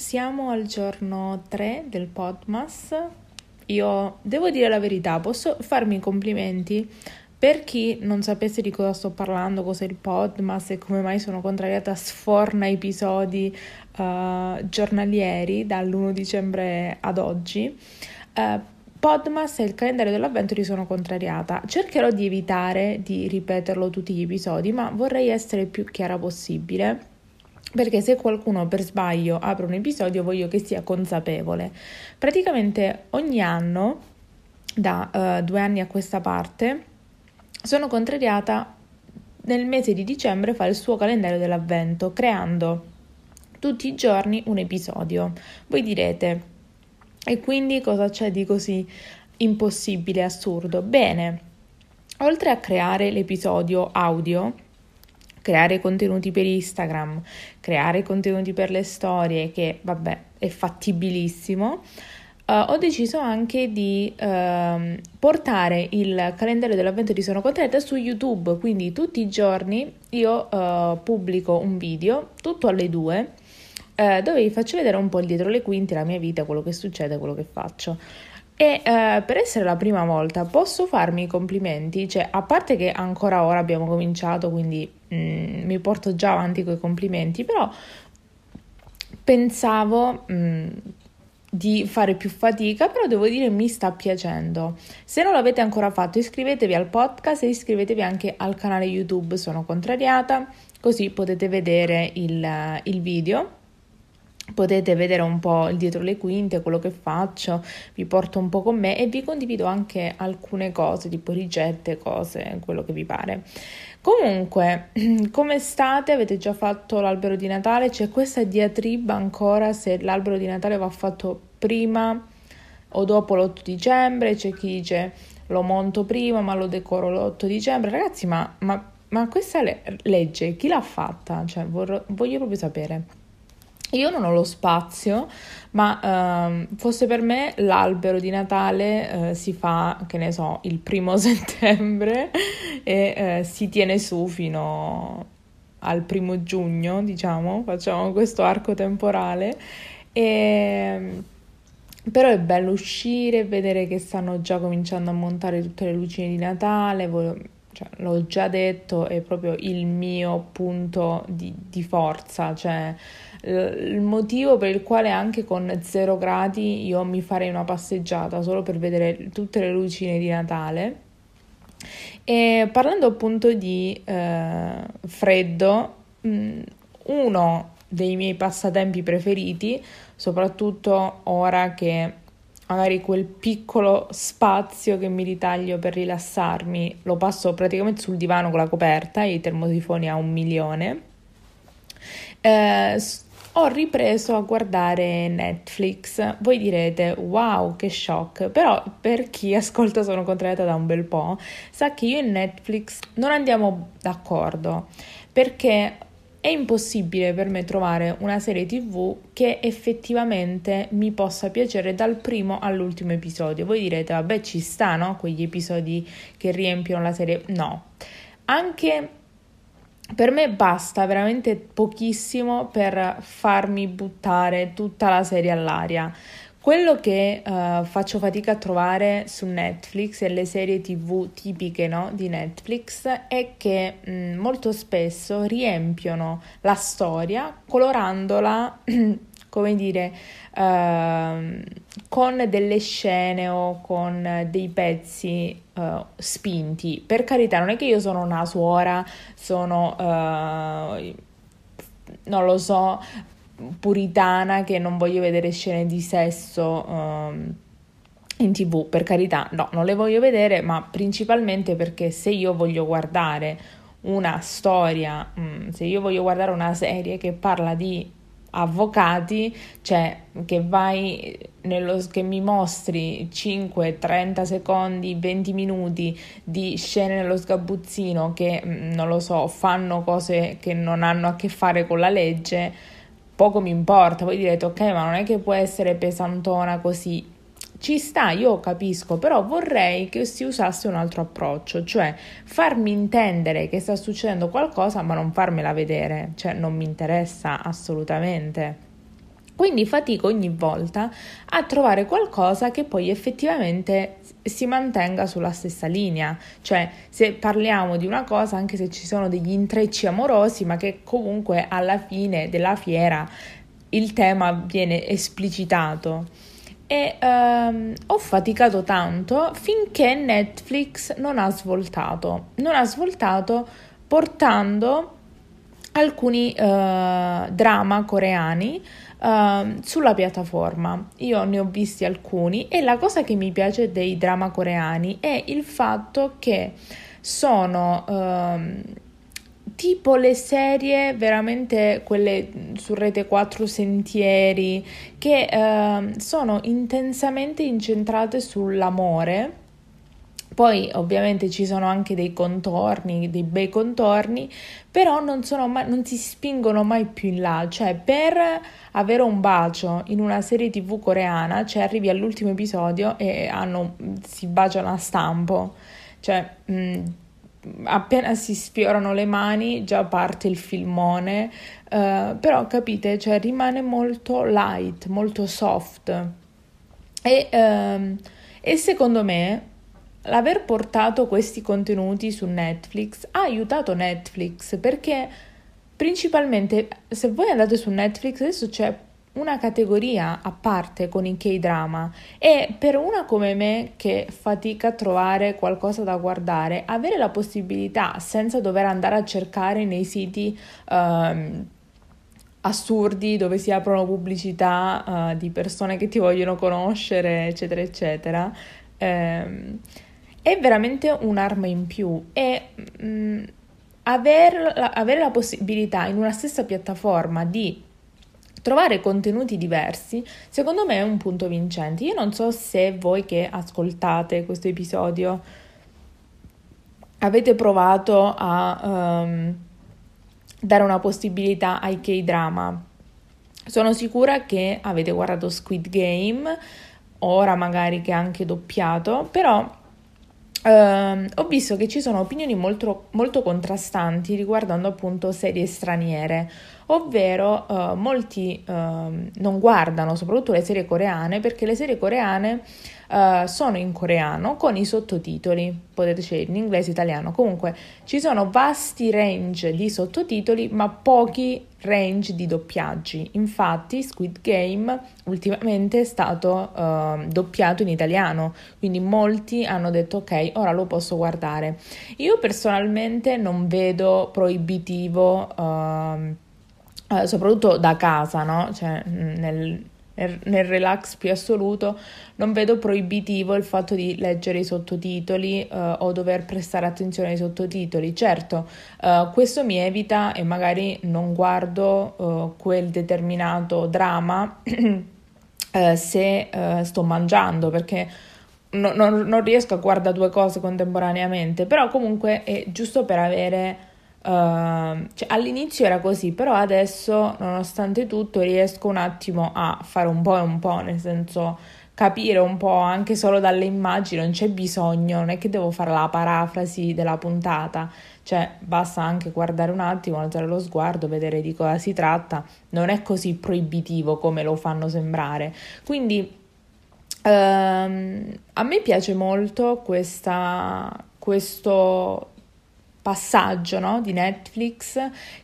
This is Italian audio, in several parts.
Siamo al giorno 3 del Podmas. Io devo dire la verità, posso farmi i complimenti per chi non sapesse di cosa sto parlando, cos'è il Podmas e come mai sono contrariata, sforna episodi uh, giornalieri dall'1 dicembre ad oggi. Uh, Podmas è il calendario dell'avvento di Sono Contrariata. Cercherò di evitare di ripeterlo tutti gli episodi, ma vorrei essere il più chiara possibile. Perché se qualcuno per sbaglio apre un episodio voglio che sia consapevole. Praticamente ogni anno, da uh, due anni a questa parte, sono contrariata nel mese di dicembre fa il suo calendario dell'avvento, creando tutti i giorni un episodio. Voi direte, e quindi cosa c'è di così impossibile, assurdo? Bene, oltre a creare l'episodio audio, creare contenuti per Instagram, creare contenuti per le storie, che vabbè è fattibilissimo, Uh, ho deciso anche di uh, portare il calendario dell'avvento di Sono Contenta su YouTube, quindi tutti i giorni io uh, pubblico un video, tutto alle due, eh, dove vi faccio vedere un po' dietro le quinte la mia vita, quello che succede, quello che faccio. E per essere la prima volta posso farmi i complimenti, cioè a parte che ancora ora abbiamo cominciato, quindi mm, mi porto già avanti con i complimenti, però pensavo... Mm, di fare più fatica, però devo dire mi sta piacendo. Se non l'avete ancora fatto, iscrivetevi al podcast e iscrivetevi anche al canale YouTube Sono Contrariata, così potete vedere il, il video. Potete vedere un po' il dietro le quinte, quello che faccio, vi porto un po' con me e vi condivido anche alcune cose, tipo ricette, cose, quello che vi pare. Comunque, come state? Avete già fatto l'albero di Natale? C'è questa diatriba ancora se l'albero di Natale va fatto prima o dopo l'8 dicembre. C'è chi dice lo monto prima ma lo decoro l'8 dicembre. Ragazzi, ma, ma, ma questa legge chi l'ha fatta? Cioè, vorrò, voglio proprio sapere. Io non ho lo spazio, ma ehm, fosse per me l'albero di Natale eh, si fa, che ne so, il primo settembre e eh, si tiene su fino al primo giugno, diciamo, facciamo questo arco temporale. E, però è bello uscire, vedere che stanno già cominciando a montare tutte le lucine di Natale. Cioè, l'ho già detto, è proprio il mio punto di, di forza, cioè il motivo per il quale anche con zero gradi io mi farei una passeggiata solo per vedere tutte le lucine di Natale. E parlando appunto di eh, freddo, mm, uno dei miei passatempi preferiti, soprattutto ora che magari quel piccolo spazio che mi ritaglio per rilassarmi lo passo praticamente sul divano con la coperta i termosifoni a un milione. Eh, ho ripreso a guardare Netflix. Voi direte, wow, che shock, però per chi ascolta Sono contrariata da un bel po', sa che io e Netflix non andiamo d'accordo perché è impossibile per me trovare una serie tv che effettivamente mi possa piacere dal primo all'ultimo episodio. Voi direte, vabbè, ci sta, no? Quegli episodi che riempiono la serie. No. Anche per me basta veramente pochissimo per farmi buttare tutta la serie all'aria. Quello che uh, faccio fatica a trovare su Netflix e le serie tv tipiche no, di Netflix è che mh, mm, molto spesso riempiono la storia colorandola come dire, uh, con delle scene o con dei pezzi uh, spinti. Per carità, non è che io sono una suora, sono, uh, non lo so, puritana che non voglio vedere scene di sesso. Um, in tv, per carità, no, non le voglio vedere, ma principalmente perché se io voglio guardare una storia, mm, se io voglio guardare una serie che parla di avvocati, cioè che vai nello, che mi mostri 5, 30 secondi, 20 minuti di scene nello sgabuzzino che mm, non lo so, fanno cose che non hanno a che fare con la legge, poco mi importa. Voi direte, ok, ma non è che può essere pesantona così. Ci sta, io capisco, però vorrei che si usasse un altro approccio, cioè farmi intendere che sta succedendo qualcosa ma non farmela vedere, cioè non mi interessa assolutamente. Quindi fatico ogni volta a trovare qualcosa che poi effettivamente si mantenga sulla stessa linea, cioè se parliamo di una cosa anche se ci sono degli intrecci amorosi, ma che comunque alla fine della fiera il tema viene esplicitato e um, ho faticato tanto finché Netflix non ha svoltato, non ha svoltato portando alcuni uh, drama coreani uh, sulla piattaforma. Io ne ho visti alcuni e la cosa che mi piace dei drama coreani è il fatto che sono... Uh, tipo le serie veramente quelle su Rete 4 Sentieri che eh, sono intensamente incentrate sull'amore. Poi ovviamente ci sono anche dei contorni, dei bei contorni, però non, mai, non si spingono mai più in là. Cioè, per avere un bacio in una serie tv coreana, cioè arrivi all'ultimo episodio e hanno, si baciano a stampo. Cioè, mh, appena si sfiorano le mani già parte il filmone, uh, però capite, cioè rimane molto light, molto soft. E, uh, e secondo me l'aver portato questi contenuti su Netflix ha aiutato Netflix perché principalmente se voi andate su Netflix adesso c'è una categoria a parte con i K-drama. E per una come me che fatica a trovare qualcosa da guardare, avere la possibilità senza dover andare a cercare nei siti um, assurdi dove si aprono pubblicità uh, di persone che ti vogliono conoscere, eccetera, eccetera, um, è veramente un'arma in più. E um, aver, avere la possibilità in una stessa piattaforma di Trovare contenuti diversi, secondo me, è un punto vincente. Io non so se voi che ascoltate questo episodio avete provato a um, dare una possibilità ai K-drama. Sono sicura che avete guardato Squid Game, ora magari che è anche doppiato, però Uh, ho visto che ci sono opinioni molto, molto, contrastanti riguardando appunto serie straniere, ovvero uh, molti uh, non guardano soprattutto le serie coreane perché le serie coreane uh, sono in coreano con i sottotitoli, potete scegliere in inglese, italiano, comunque ci sono vasti range di sottotitoli ma pochi range di doppiaggi. Infatti Squid Game ultimamente è stato uh, doppiato in italiano, quindi molti hanno detto ok, ora lo posso guardare. Io personalmente non vedo proibitivo, uh, soprattutto da casa, no? Cioè nel, nel relax più assoluto, non vedo proibitivo il fatto di leggere i sottotitoli uh, o dover prestare attenzione ai sottotitoli. Certo, uh, questo mi evita e magari non guardo uh, quel determinato dramma se sto mangiando perché no, no, non riesco a guardare due cose contemporaneamente, però comunque è giusto per avere Uh, cioè, all'inizio era così, però adesso, nonostante tutto, riesco un attimo a fare un po' e un po', nel senso capire un po' anche solo dalle immagini, non c'è bisogno, non è che devo fare la parafrasi della puntata, cioè basta anche guardare un attimo, alzare lo sguardo, vedere di cosa si tratta, non è così proibitivo come lo fanno sembrare. Quindi um, a me piace molto questa, questo passaggio no, di Netflix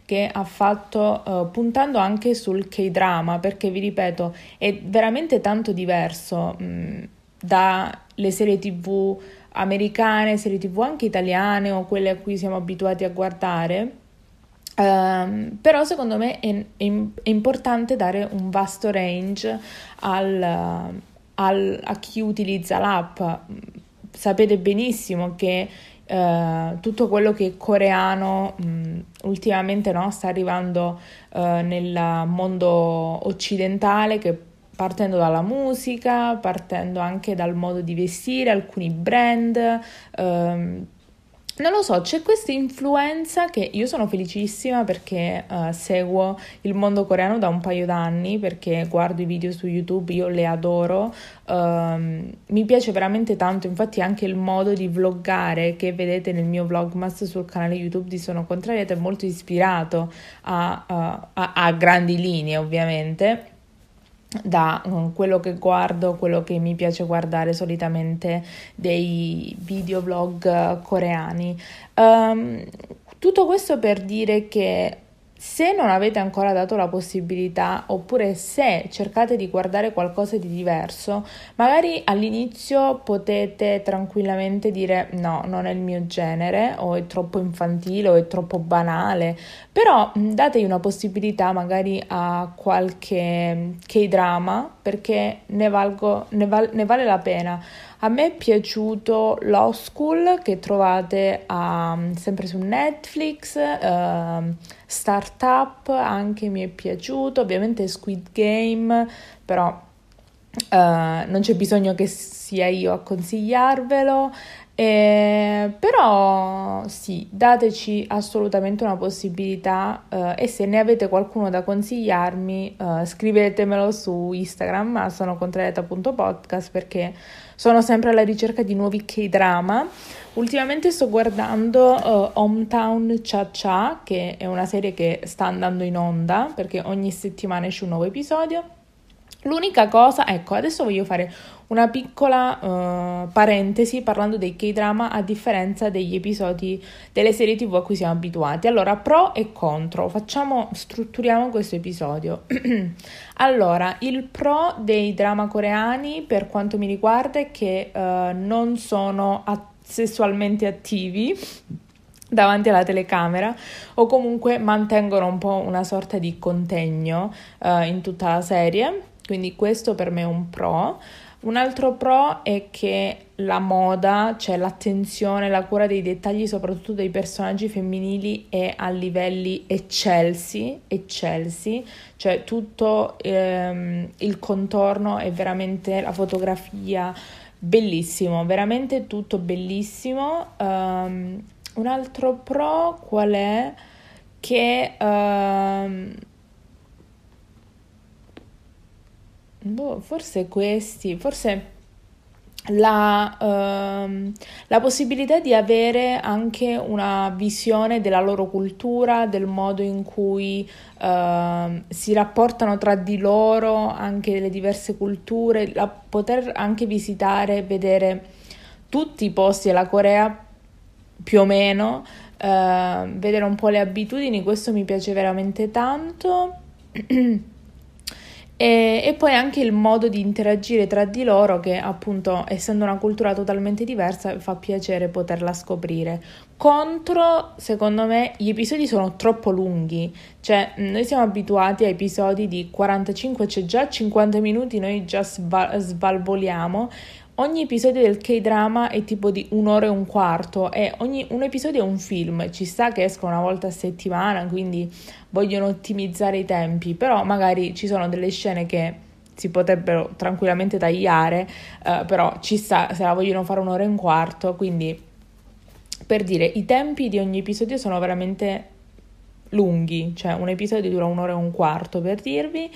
che ha fatto uh, puntando anche sul K-drama perché vi ripeto è veramente tanto diverso dalle serie tv americane, serie tv anche italiane o quelle a cui siamo abituati a guardare. Uh, però secondo me è, è, è, importante dare un vasto range al, al, a chi utilizza l'app. Sapete benissimo che Uh, tutto quello che è coreano mh, ultimamente no, sta arrivando uh, nel mondo occidentale che partendo dalla musica, partendo anche dal modo di vestire, alcuni brand, uh, non lo so, c'è questa influenza che io sono felicissima perché uh, seguo il mondo coreano da un paio d'anni, perché guardo i video su YouTube, io le adoro, uh, mi piace veramente tanto, infatti anche il modo di vloggare che vedete nel mio vlogmas sul canale YouTube di Sono Contrariata è molto ispirato a, uh, a, a grandi linee ovviamente da mm, quello che guardo, quello che mi piace guardare solitamente dei videoblog coreani. Um, tutto questo per dire che se non avete ancora dato la possibilità, oppure se cercate di guardare qualcosa di diverso, magari all'inizio potete tranquillamente dire no, non è il mio genere, o è troppo infantile, o è troppo banale, però dategli una possibilità magari a qualche K-drama perché ne, valgo, ne, val, ne vale la pena. A me è piaciuto Law School che trovate um, sempre su Netflix, uh, Startup anche mi è piaciuto, ovviamente Squid Game, però uh, non c'è bisogno che sia io a consigliarvelo. Eh, però sì, dateci assolutamente una possibilità eh, e se ne avete qualcuno da consigliarmi eh, scrivetemelo su Instagram a sonocontrariata.podcast perché sono sempre alla ricerca di nuovi K-drama. Ultimamente sto guardando uh, Hometown Cha Cha, che è una serie che sta andando in onda perché ogni settimana esce un nuovo episodio. L'unica cosa, ecco, adesso voglio fare una piccola uh, parentesi parlando dei K-drama a differenza degli episodi delle serie TV a cui siamo abituati. Allora, pro e contro, facciamo, strutturiamo questo episodio. allora, il pro dei drama coreani per quanto mi riguarda è che uh, non sono att- sessualmente attivi davanti alla telecamera o comunque mantengono un po' una sorta di contegno uh, in tutta la serie, quindi questo per me è un pro. Un altro pro è che la moda, cioè l'attenzione, la cura dei dettagli, soprattutto dei personaggi femminili, è a livelli eccelsi, eccelsi, cioè tutto ehm, il contorno è veramente la fotografia bellissimo, veramente tutto bellissimo. Um, un altro pro qual è? Che um, Boh, forse questi, forse la, uh, la, possibilità di avere anche una visione della loro cultura, del modo in cui uh, si rapportano tra di loro, anche le diverse culture, la, poter anche visitare, vedere tutti i posti della Corea più o meno, uh, vedere un po' le abitudini, questo mi piace veramente tanto. E, e, poi anche il modo di interagire tra di loro che appunto essendo una cultura totalmente diversa fa piacere poterla scoprire. Contro, secondo me, gli episodi sono troppo lunghi, cioè noi siamo abituati a episodi di 45, c'è cioè già 50 minuti, noi già sval- svalvoliamo. Ogni episodio del K-drama è tipo di un'ora e un quarto e ogni, un episodio è un film, ci sta che esca una volta a settimana, quindi vogliono ottimizzare i tempi, però magari ci sono delle scene che si potrebbero tranquillamente tagliare, eh, però ci sta se la vogliono fare un'ora e un quarto, quindi per dire i tempi di ogni episodio sono veramente lunghi, cioè un episodio dura un'ora e un quarto per dirvi.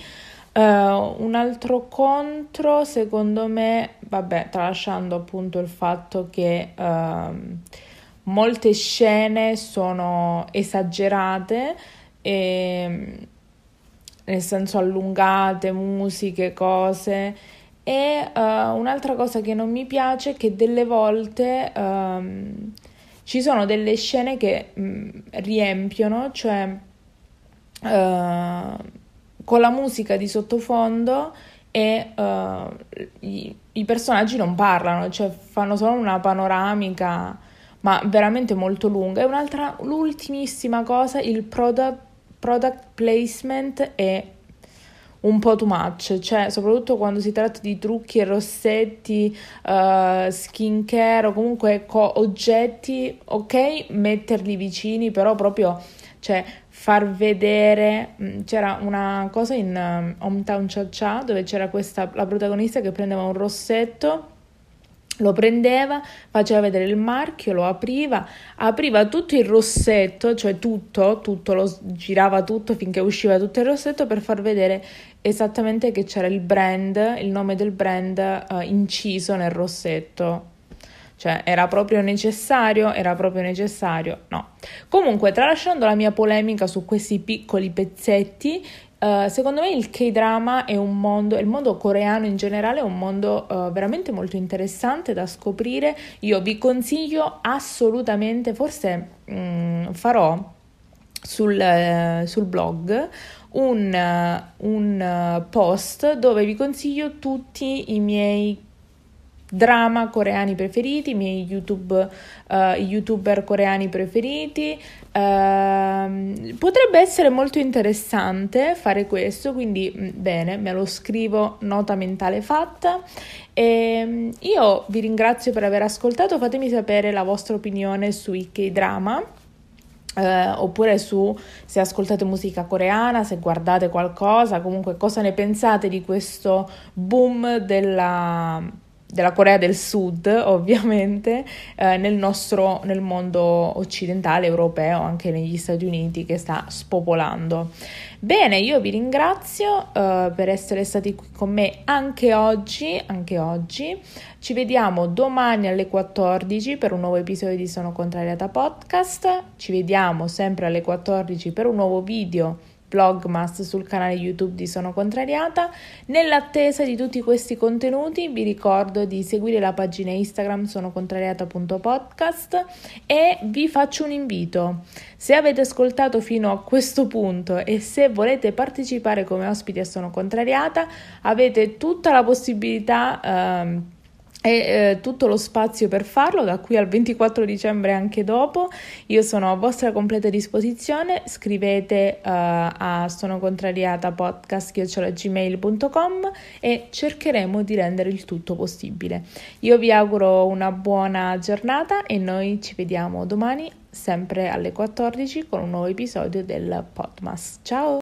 Uh, un altro contro, secondo me, vabbè, tralasciando appunto il fatto che uh, molte scene sono esagerate, e, nel senso allungate, musiche, cose. E uh, un'altra cosa che non mi piace è che delle volte um, ci sono delle scene che um, riempiono, cioè uh, con la musica di sottofondo e uh, i, i, personaggi non parlano, cioè fanno solo una panoramica, ma veramente molto lunga. E un'altra, l'ultimissima cosa, il product, product placement è un po' too much, cioè soprattutto quando si tratta di trucchi e rossetti, uh, skincare o comunque co- oggetti, ok, metterli vicini, però proprio cioè far vedere mm, c'era una cosa in um, Hometown Cha Cha dove c'era questa la protagonista che prendeva un rossetto lo prendeva, faceva vedere il marchio, lo apriva, apriva tutto il rossetto, cioè tutto, tutto lo girava tutto finché usciva tutto il rossetto per far vedere esattamente che c'era il brand, il nome del brand uh, inciso nel rossetto. Cioè, era proprio necessario? Era proprio necessario? No. Comunque, tralasciando la mia polemica su questi piccoli pezzetti, Uh, secondo me il K-drama è un mondo, il mondo coreano in generale è un mondo uh, veramente molto interessante da scoprire. Io vi consiglio assolutamente, forse um, farò sul, uh, sul blog un, un post dove vi consiglio tutti i miei drama coreani preferiti, i miei YouTube, uh, youtuber coreani preferiti. Uh, potrebbe essere molto interessante fare questo, quindi mm, bene, me lo scrivo, nota mentale fatta. E ehm, io vi ringrazio per aver ascoltato, fatemi sapere la vostra opinione sui K-drama. Uh, oppure su se ascoltate musica coreana, se guardate qualcosa, comunque cosa ne pensate di questo boom della della Corea del Sud, ovviamente, eh, nel nostro nel mondo occidentale, europeo, anche negli Stati Uniti che sta spopolando. Bene, io vi ringrazio uh, per essere stati qui con me anche oggi, anche oggi. Ci vediamo domani alle 14 per un nuovo episodio di Sono Contrariata Podcast. Ci vediamo sempre alle 14 per un nuovo video Vlogmas sul canale YouTube di Sono Contrariata. Nell'attesa di tutti questi contenuti vi ricordo di seguire la pagina Instagram sonocontrariata.podcast e vi faccio un invito. Se avete ascoltato fino a questo punto e se volete partecipare come ospiti a Sono Contrariata, avete tutta la possibilità... Ehm, e eh, tutto lo spazio per farlo da qui al 24 dicembre anche dopo. Io sono a vostra completa disposizione. Scrivete uh, a sonocontrariatapodcast.gmail.com e cercheremo di rendere il tutto possibile. Io vi auguro una buona giornata e noi ci vediamo domani sempre alle 14 con un nuovo episodio del Podmas. Ciao!